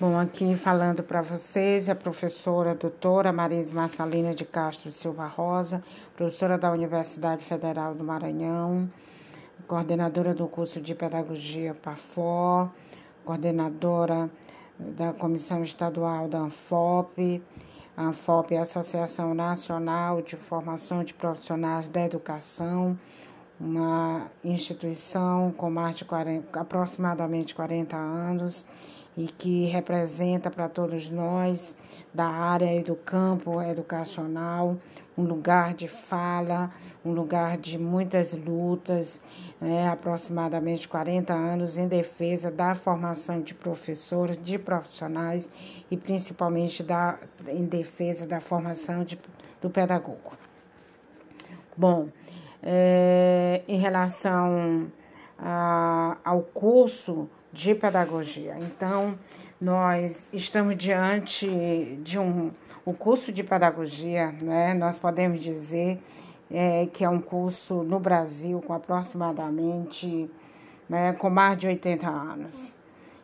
Bom, aqui falando para vocês a professora doutora Marisa Marcelina de Castro Silva Rosa, professora da Universidade Federal do Maranhão, coordenadora do curso de Pedagogia PAFO, coordenadora da Comissão Estadual da ANFOP. A ANFOP é a Associação Nacional de Formação de Profissionais da Educação, uma instituição com mais de 40, aproximadamente 40 anos e que representa para todos nós da área e do campo educacional um lugar de fala, um lugar de muitas lutas, né, aproximadamente 40 anos em defesa da formação de professores, de profissionais e principalmente da, em defesa da formação de, do pedagogo. Bom, é, em relação a, ao curso de pedagogia. Então, nós estamos diante de um o curso de pedagogia, né? Nós podemos dizer é, que é um curso no Brasil com aproximadamente né, com mais de 80 anos.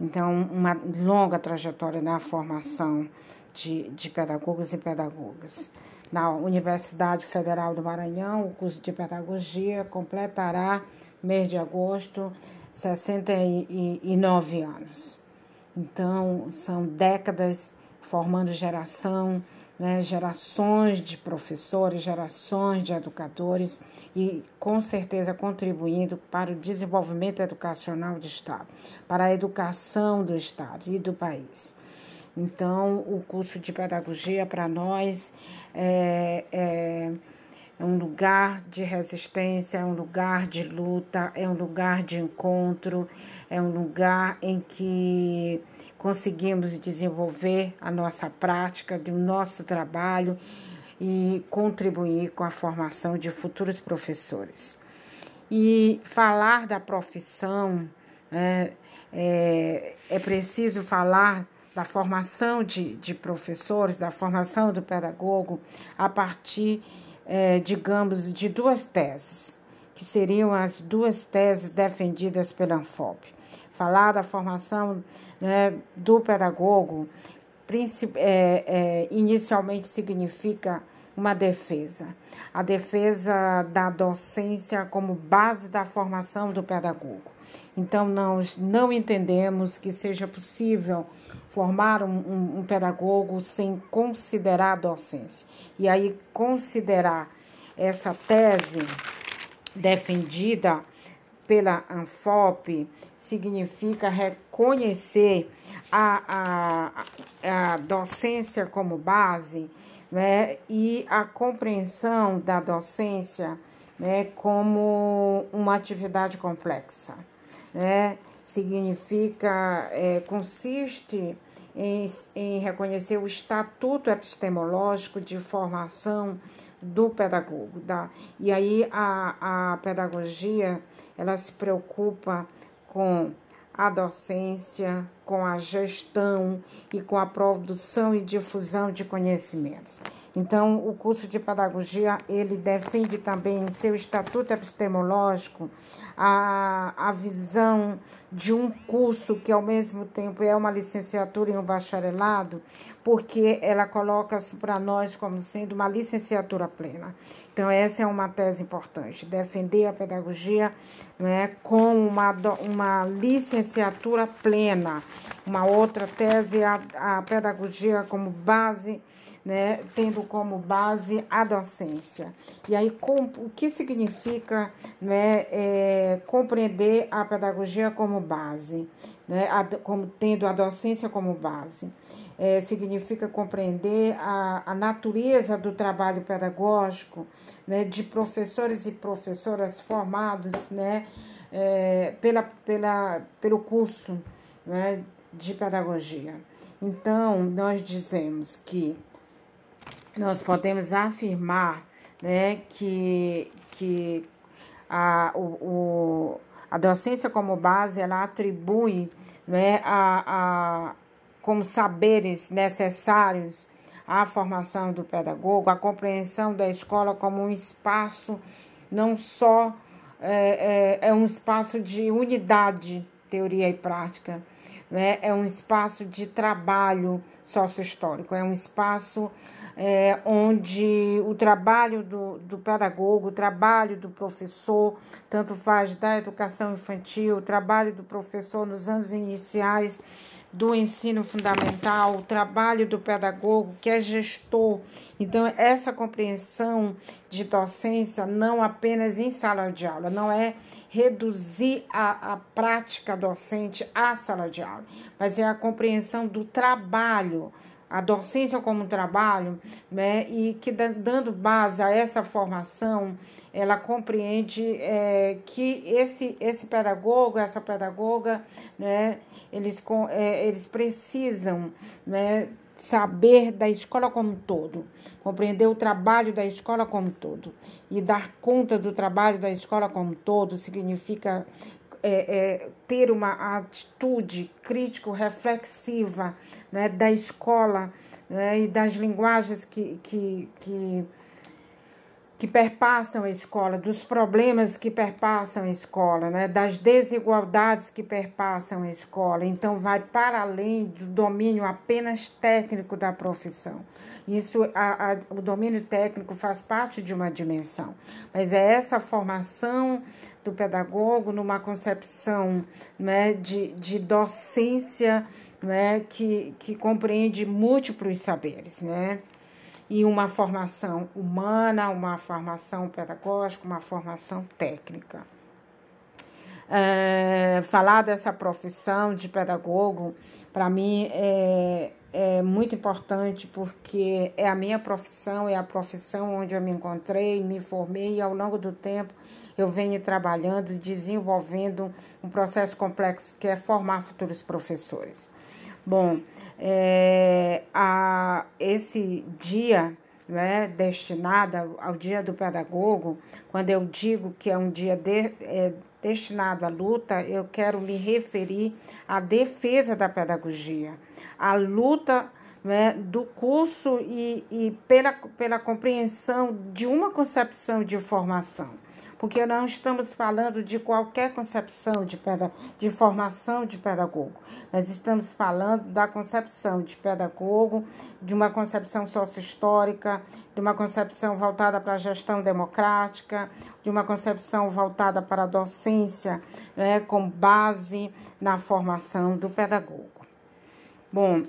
Então, uma longa trajetória na formação de, de pedagogos e pedagogas. Na Universidade Federal do Maranhão, o curso de pedagogia completará mês de agosto 69 anos. Então, são décadas formando geração, né, gerações de professores, gerações de educadores e, com certeza, contribuindo para o desenvolvimento educacional do Estado, para a educação do Estado e do país. Então, o curso de pedagogia para nós é, é é um lugar de resistência, é um lugar de luta, é um lugar de encontro, é um lugar em que conseguimos desenvolver a nossa prática, do nosso trabalho e contribuir com a formação de futuros professores. E falar da profissão, é, é, é preciso falar da formação de, de professores, da formação do pedagogo, a partir é, digamos, de duas teses, que seriam as duas teses defendidas pela ANFOP. Falar da formação né, do pedagogo é, é, inicialmente significa uma defesa, a defesa da docência como base da formação do pedagogo. Então, nós não entendemos que seja possível formar um, um, um pedagogo sem considerar a docência. E aí, considerar essa tese defendida pela ANFOP significa reconhecer a, a, a docência como base né, e a compreensão da docência né, como uma atividade complexa. Né? Significa, é, consiste em, em reconhecer o estatuto epistemológico de formação do pedagogo. Da, e aí a, a pedagogia ela se preocupa com a docência, com a gestão e com a produção e difusão de conhecimentos. Então, o curso de pedagogia, ele defende também em seu estatuto epistemológico a, a visão de um curso que, ao mesmo tempo, é uma licenciatura e um bacharelado, porque ela coloca-se para nós como sendo uma licenciatura plena. Então, essa é uma tese importante, defender a pedagogia né, com uma, uma licenciatura plena. Uma outra tese é a, a pedagogia como base né, tendo como base a docência. E aí, com, o que significa né, é, compreender a pedagogia como base, né, a, como, tendo a docência como base? É, significa compreender a, a natureza do trabalho pedagógico né, de professores e professoras formados né, é, pela, pela, pelo curso né, de pedagogia. Então, nós dizemos que nós podemos afirmar né, que, que a, o, o, a docência como base ela atribui né, a, a, como saberes necessários à formação do pedagogo, a compreensão da escola como um espaço não só é, é, é um espaço de unidade, teoria e prática, né, é um espaço de trabalho sócio-histórico, é um espaço é, onde o trabalho do, do pedagogo, o trabalho do professor, tanto faz da educação infantil, o trabalho do professor nos anos iniciais do ensino fundamental, o trabalho do pedagogo, que é gestor. Então, essa compreensão de docência não apenas em sala de aula, não é reduzir a, a prática docente à sala de aula, mas é a compreensão do trabalho a docência como trabalho, né, e que dando base a essa formação, ela compreende é, que esse, esse pedagogo, essa pedagoga, né, eles, é, eles precisam né, saber da escola como todo, compreender o trabalho da escola como todo. E dar conta do trabalho da escola como todo significa é, é, ter uma atitude crítico-reflexiva né, da escola né, e das linguagens que, que, que, que perpassam a escola, dos problemas que perpassam a escola, né, das desigualdades que perpassam a escola. Então, vai para além do domínio apenas técnico da profissão. Isso, a, a, o domínio técnico faz parte de uma dimensão, mas é essa formação do pedagogo numa concepção né, de, de docência né, que, que compreende múltiplos saberes, né? E uma formação humana, uma formação pedagógica, uma formação técnica. É, falar dessa profissão de pedagogo, para mim, é, é muito importante porque é a minha profissão, é a profissão onde eu me encontrei, me formei e ao longo do tempo eu venho trabalhando desenvolvendo um processo complexo que é formar futuros professores. Bom, é, a, esse dia né, destinado ao dia do pedagogo, quando eu digo que é um dia de, é, destinado à luta, eu quero me referir à defesa da pedagogia, à luta né, do curso e, e pela, pela compreensão de uma concepção de formação porque não estamos falando de qualquer concepção de, de formação de pedagogo. Nós estamos falando da concepção de pedagogo, de uma concepção sócio-histórica, de uma concepção voltada para a gestão democrática, de uma concepção voltada para a docência, né, com base na formação do pedagogo. Bom,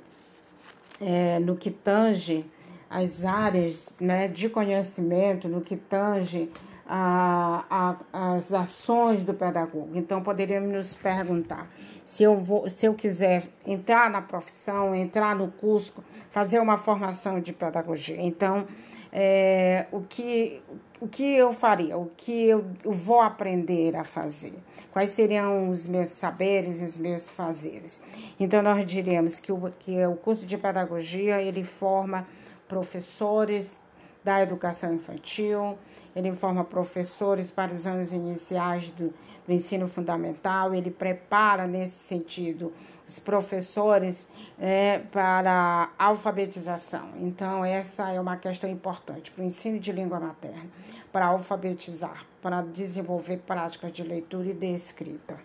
é, no que tange as áreas né, de conhecimento, no que tange a, a, as ações do pedagogo. Então, poderíamos nos perguntar se eu, vou, se eu quiser entrar na profissão, entrar no curso, fazer uma formação de pedagogia. Então, é, o, que, o que eu faria? O que eu, eu vou aprender a fazer? Quais seriam os meus saberes os meus fazeres? Então, nós diríamos que o, que o curso de pedagogia ele forma professores da educação infantil, ele forma professores para os anos iniciais do, do ensino fundamental, ele prepara, nesse sentido, os professores é, para a alfabetização. Então, essa é uma questão importante para o ensino de língua materna, para alfabetizar, para desenvolver práticas de leitura e de escrita.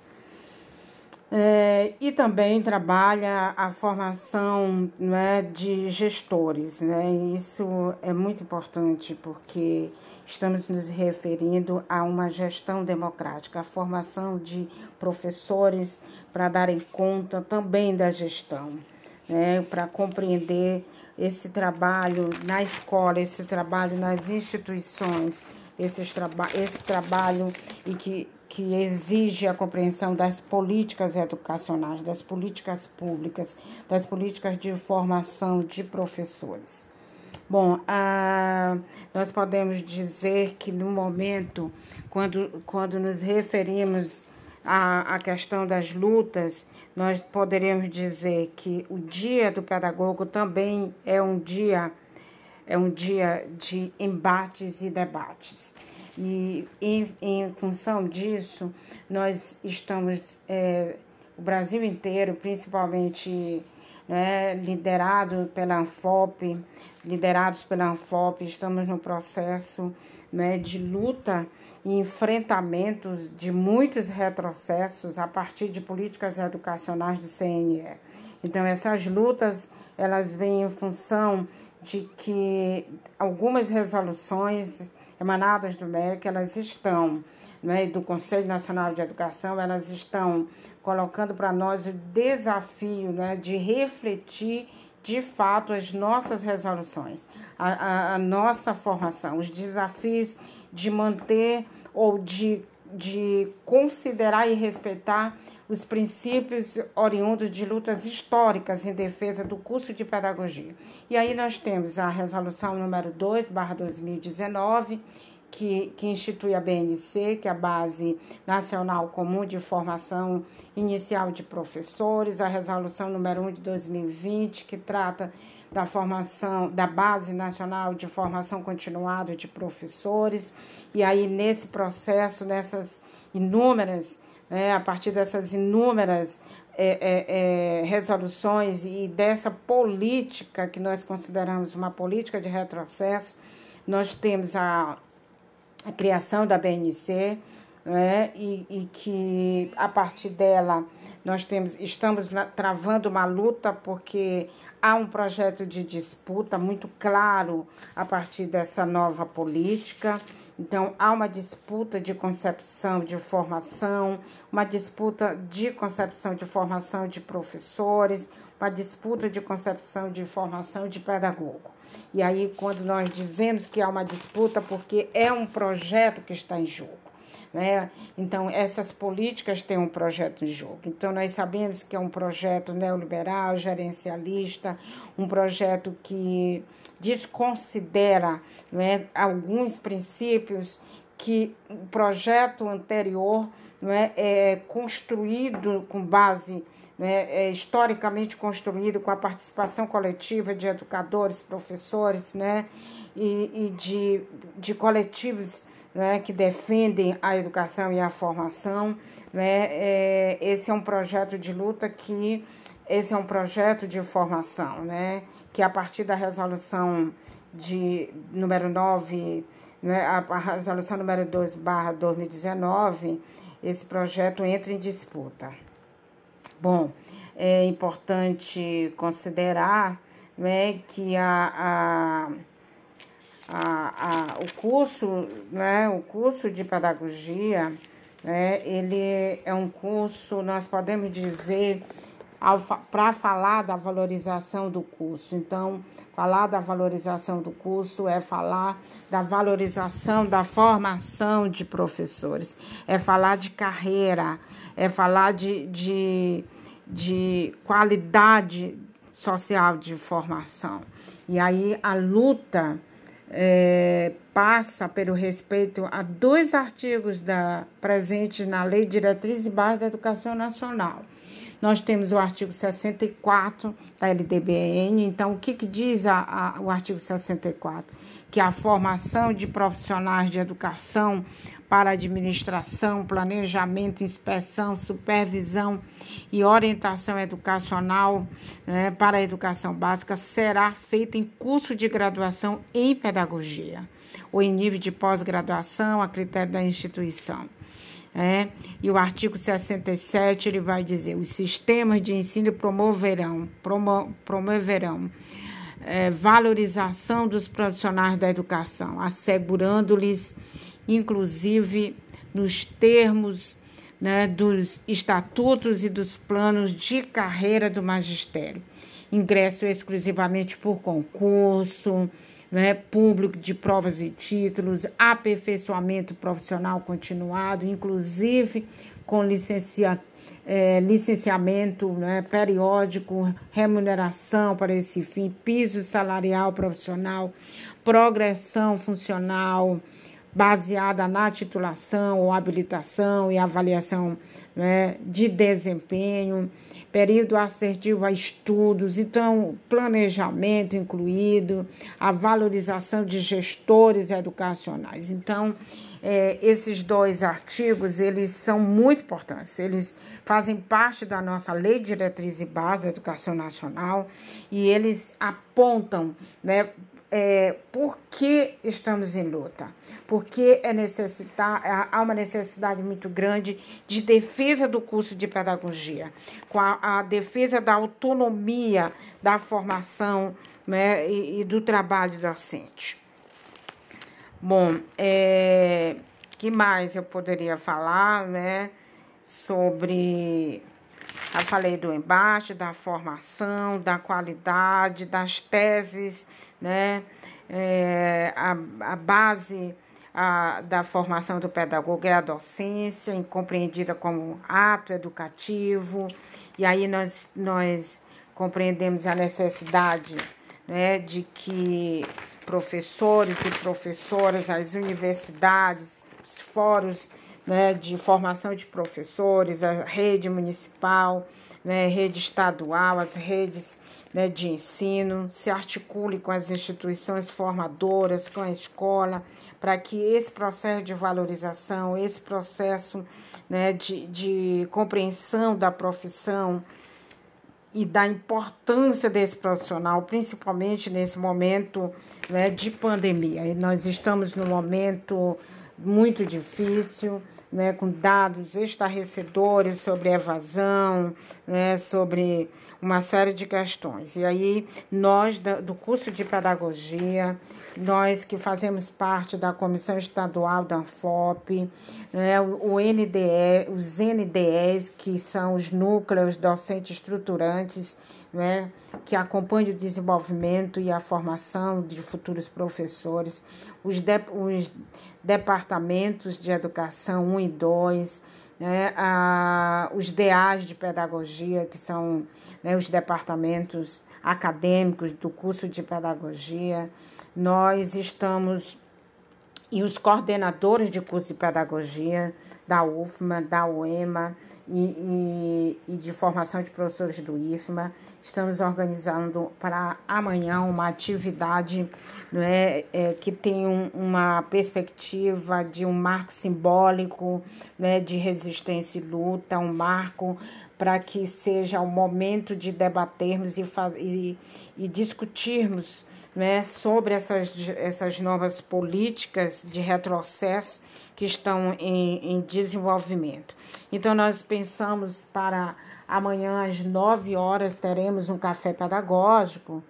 É, e também trabalha a formação né, de gestores. Né? Isso é muito importante porque estamos nos referindo a uma gestão democrática, a formação de professores para darem conta também da gestão, né? para compreender esse trabalho na escola, esse trabalho nas instituições, esse, traba esse trabalho e que que exige a compreensão das políticas educacionais, das políticas públicas, das políticas de formação de professores. Bom, nós podemos dizer que no momento, quando, quando nos referimos à, à questão das lutas, nós poderíamos dizer que o dia do pedagogo também é um dia é um dia de embates e debates. E em, em função disso, nós estamos, é, o Brasil inteiro, principalmente né, liderado pela Anfop, liderados pela Anfop, estamos no processo né, de luta e enfrentamentos de muitos retrocessos a partir de políticas educacionais do CNE. Então, essas lutas, elas vêm em função de que algumas resoluções emanadas do MEC, elas estão, né, do Conselho Nacional de Educação, elas estão colocando para nós o desafio né, de refletir de fato as nossas resoluções, a, a, a nossa formação, os desafios de manter ou de, de considerar e respeitar os princípios oriundos de lutas históricas em defesa do curso de pedagogia. E aí nós temos a resolução número 2, barra 2019, que, que institui a BNC, que é a Base Nacional Comum de Formação Inicial de Professores, a resolução número 1 de 2020, que trata da formação da Base Nacional de Formação Continuada de Professores. E aí, nesse processo, nessas inúmeras né, a partir dessas inúmeras é, é, é, resoluções e dessa política que nós consideramos uma política de retrocesso, nós temos a, a criação da BNC, né, e, e, que a partir dela nós temos, estamos travando uma luta porque há um projeto de disputa muito claro a partir dessa nova política. Então, há uma disputa de concepção de formação, uma disputa de concepção de formação de professores, uma disputa de concepção de formação de pedagogo. E aí, quando nós dizemos que há uma disputa, porque é um projeto que está em jogo. Né? Então, essas políticas têm um projeto em jogo. Então, nós sabemos que é um projeto neoliberal, gerencialista, um projeto que desconsidera é, alguns princípios que o projeto anterior não é, é construído com base é, é, historicamente construído com a participação coletiva de educadores, professores, né, e, e de, de coletivos né, que defendem a educação e a formação. Né, é, esse é um projeto de luta que esse é um projeto de formação, né, que a partir da resolução de número 9, né, a, a resolução número 2 barra 2019, esse projeto entra em disputa. Bom, é importante considerar né, que a, a, a, a, o curso, né, o curso de pedagogia, né, ele é um curso, nós podemos dizer, para falar da valorização do curso. Então, falar da valorização do curso é falar da valorização da formação de professores, é falar de carreira, é falar de, de, de qualidade social de formação. E aí a luta é, passa pelo respeito a dois artigos da, presentes na Lei Diretriz e Base da Educação Nacional nós temos o artigo 64 da LDBN. Então, o que, que diz a, a, o artigo 64? Que a formação de profissionais de educação para administração, planejamento, inspeção, supervisão e orientação educacional né, para a educação básica será feita em curso de graduação em pedagogia ou em nível de pós-graduação a critério da instituição. É, e o artigo 67 ele vai dizer: os sistemas de ensino promoverão, promo, promoverão é, valorização dos profissionais da educação, assegurando-lhes, inclusive, nos termos né, dos estatutos e dos planos de carreira do magistério, ingresso exclusivamente por concurso né, público de provas e títulos, aperfeiçoamento profissional continuado, inclusive com licencia, é, licenciamento né, periódico, remuneração para esse fim, piso salarial profissional, progressão funcional baseada na titulação ou habilitação e avaliação né, de desempenho período assertivo a estudos, então planejamento incluído, a valorização de gestores educacionais. Então, é, esses dois artigos, eles são muito importantes, eles fazem parte da nossa Lei Diretriz e Base da Educação Nacional e eles apontam né, é, por que estamos em luta? Porque é necessitar, há uma necessidade muito grande de defesa do curso de pedagogia, com a, a defesa da autonomia da formação né, e, e do trabalho docente. Bom, é, que mais eu poderia falar, né? Sobre. Eu falei do embate, da formação, da qualidade, das teses, né? É, a, a base a, da formação do pedagogo é a docência, compreendida como ato educativo, e aí nós, nós compreendemos a necessidade né, de que professores e professoras, as universidades, os fóruns né, de formação de professores, a rede municipal, né, rede estadual, as redes né, de ensino, se articule com as instituições formadoras, com a escola, para que esse processo de valorização, esse processo né, de, de compreensão da profissão, e da importância desse profissional, principalmente nesse momento né, de pandemia. E nós estamos num momento muito difícil, né, com dados estarrecedores sobre evasão, né, sobre uma série de questões. E aí, nós do curso de pedagogia, nós que fazemos parte da Comissão Estadual da ANFOP, né, o NDE, os NDEs, que são os núcleos docentes estruturantes, né, que acompanham o desenvolvimento e a formação de futuros professores, os, de, os departamentos de educação 1 e 2, né, a, os DAs de pedagogia, que são né, os departamentos acadêmicos do curso de pedagogia, nós estamos e os coordenadores de curso de pedagogia da UFMA, da UEMA e, e, e, de formação de professores do IFMA, estamos organizando para amanhã uma atividade não é, é que tem um, uma perspectiva de um marco simbólico né, de resistência e luta, um marco para que seja o momento de debatermos e, faz, e, e discutirmos né, sobre essas, essas novas políticas de retrocesso que estão em, em desenvolvimento. Então, nós pensamos para amanhã às 9 horas teremos um café pedagógico,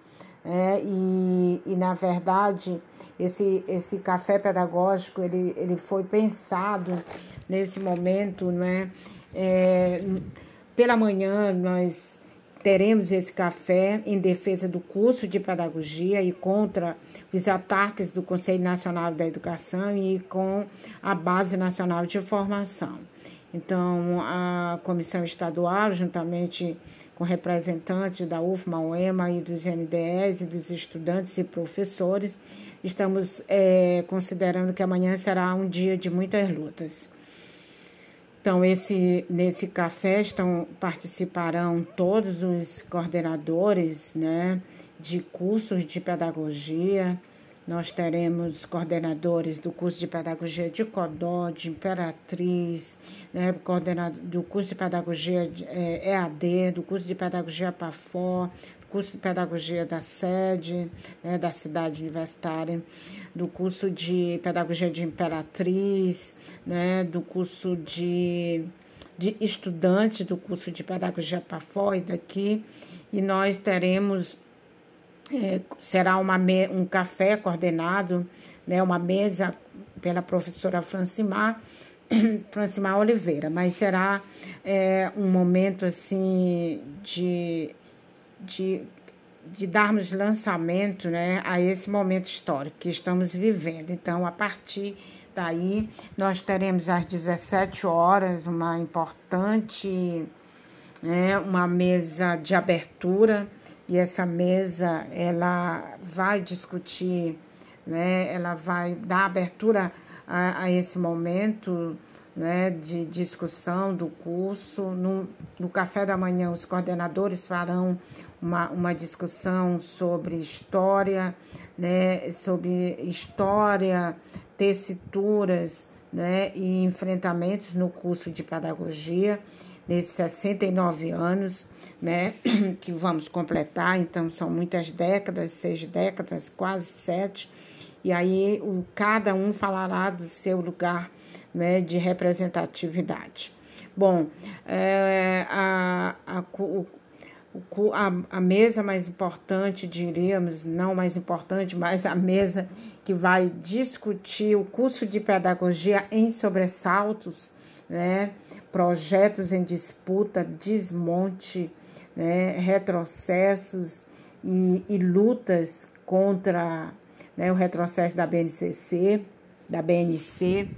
é, e, e na verdade esse, esse café pedagógico ele, ele foi pensado nesse momento, né? É, pela manhã nós teremos esse café em defesa do curso de pedagogia e contra os ataques do Conselho Nacional da Educação e com a Base Nacional de Formação. Então, a comissão estadual, juntamente com representantes da UFMA, UEMA e dos NDEs e dos estudantes e professores, estamos é, considerando que amanhã será um dia de muitas lutas. Então, esse, nesse café estão, participarão todos os coordenadores né, de cursos de pedagogia. Nós teremos coordenadores do curso de pedagogia de Codó, de Imperatriz, né, coordenador do curso de pedagogia é, EAD, do curso de pedagogia PAFO, curso de pedagogia da sede, né, da cidade universitária, do curso de pedagogia de Imperatriz, né, do curso de, de estudante do curso de pedagogia PAFOI daqui, e nós teremos, é, será uma, um café coordenado, né, uma mesa pela professora Francimar, Francimar Oliveira, mas será é, um momento assim de de, de darmos lançamento né, a esse momento histórico que estamos vivendo. Então, a partir daí, nós teremos às 17 horas uma importante, né, uma mesa de abertura, e essa mesa ela vai discutir, né, ela vai dar abertura a, a esse momento né, de discussão do curso. No, no café da manhã, os coordenadores farão uma, uma discussão sobre história, né, sobre história, tessituras né, e enfrentamentos no curso de pedagogia. nesses 69 anos, né, que vamos completar, então são muitas décadas, seis décadas, quase sete, e aí o, cada um falará do seu lugar né, de representatividade. Bom, é, a, a, o, a, a mesa mais importante, diríamos, não mais importante, mas a mesa que vai discutir o curso de pedagogia em sobressaltos, né? projetos em disputa, desmonte, né? retrocessos e, e lutas contra né? o retrocesso da BNCC, da BNC.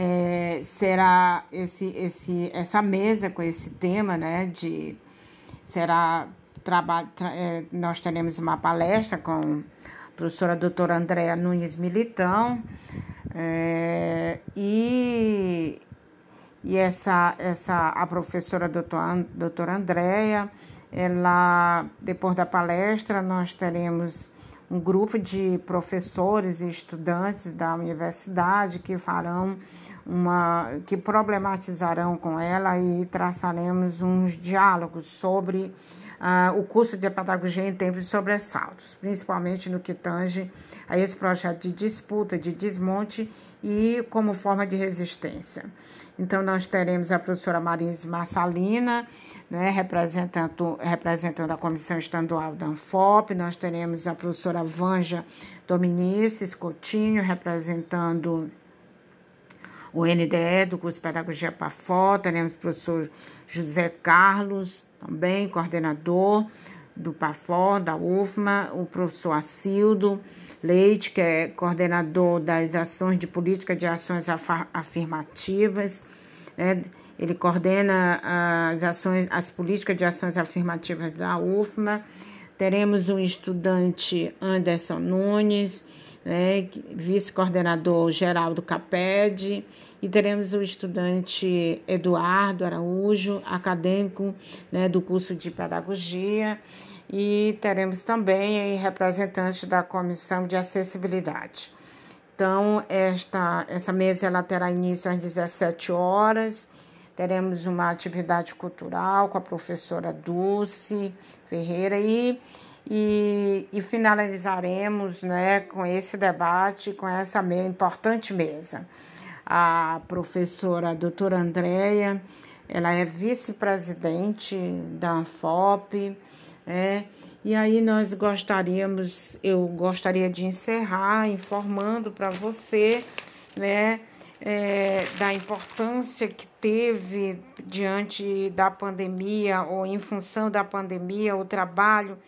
É, será esse, esse, essa mesa com esse tema né, de será trabalho, tra, é, nós teremos uma palestra com a professora doutora Andréa Nunes Militão é, e, e essa, essa a professora doutora, doutora Andréa, ela, depois da palestra, nós teremos um grupo de professores e estudantes da universidade que farão uma que problematizarão com ela e traçaremos uns diálogos sobre uh, o curso de pedagogia em tempos de sobressaltos, principalmente no que tange a esse projeto de disputa, de desmonte e como forma de resistência. Então, nós teremos a professora Marins Massalina, né, representando, representando a Comissão Estadual da ANFOP, nós teremos a professora Vanja Dominices Coutinho, representando o NDE do curso de Pedagogia PAFO, teremos o professor José Carlos, também coordenador do PAFO, da UFMA, o professor Acildo Leite, que é coordenador das ações de política de ações afirmativas, né? ele coordena as ações, as políticas de ações afirmativas da UFMA. Teremos um estudante Anderson Nunes, né, vice-coordenador geral do CAPED, e teremos o estudante Eduardo Araújo, acadêmico né, do curso de Pedagogia, e teremos também representante da Comissão de Acessibilidade. Então, esta, essa mesa ela terá início às 17 horas. Teremos uma atividade cultural com a professora Dulce Ferreira e e, e finalizaremos né, com esse debate, com essa importante mesa. A professora doutora Andréia, ela é vice-presidente da ANFOP, né, e aí nós gostaríamos, eu gostaria de encerrar informando para você, né, é, da importância que teve diante da pandemia ou em função da pandemia o trabalho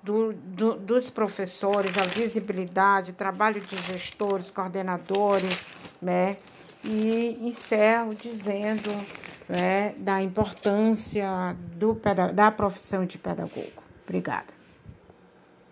do, do, dos professores, a visibilidade, trabalho de gestores, coordenadores, né? E encerro dizendo né, da importância do, da profissão de pedagogo. Obrigada.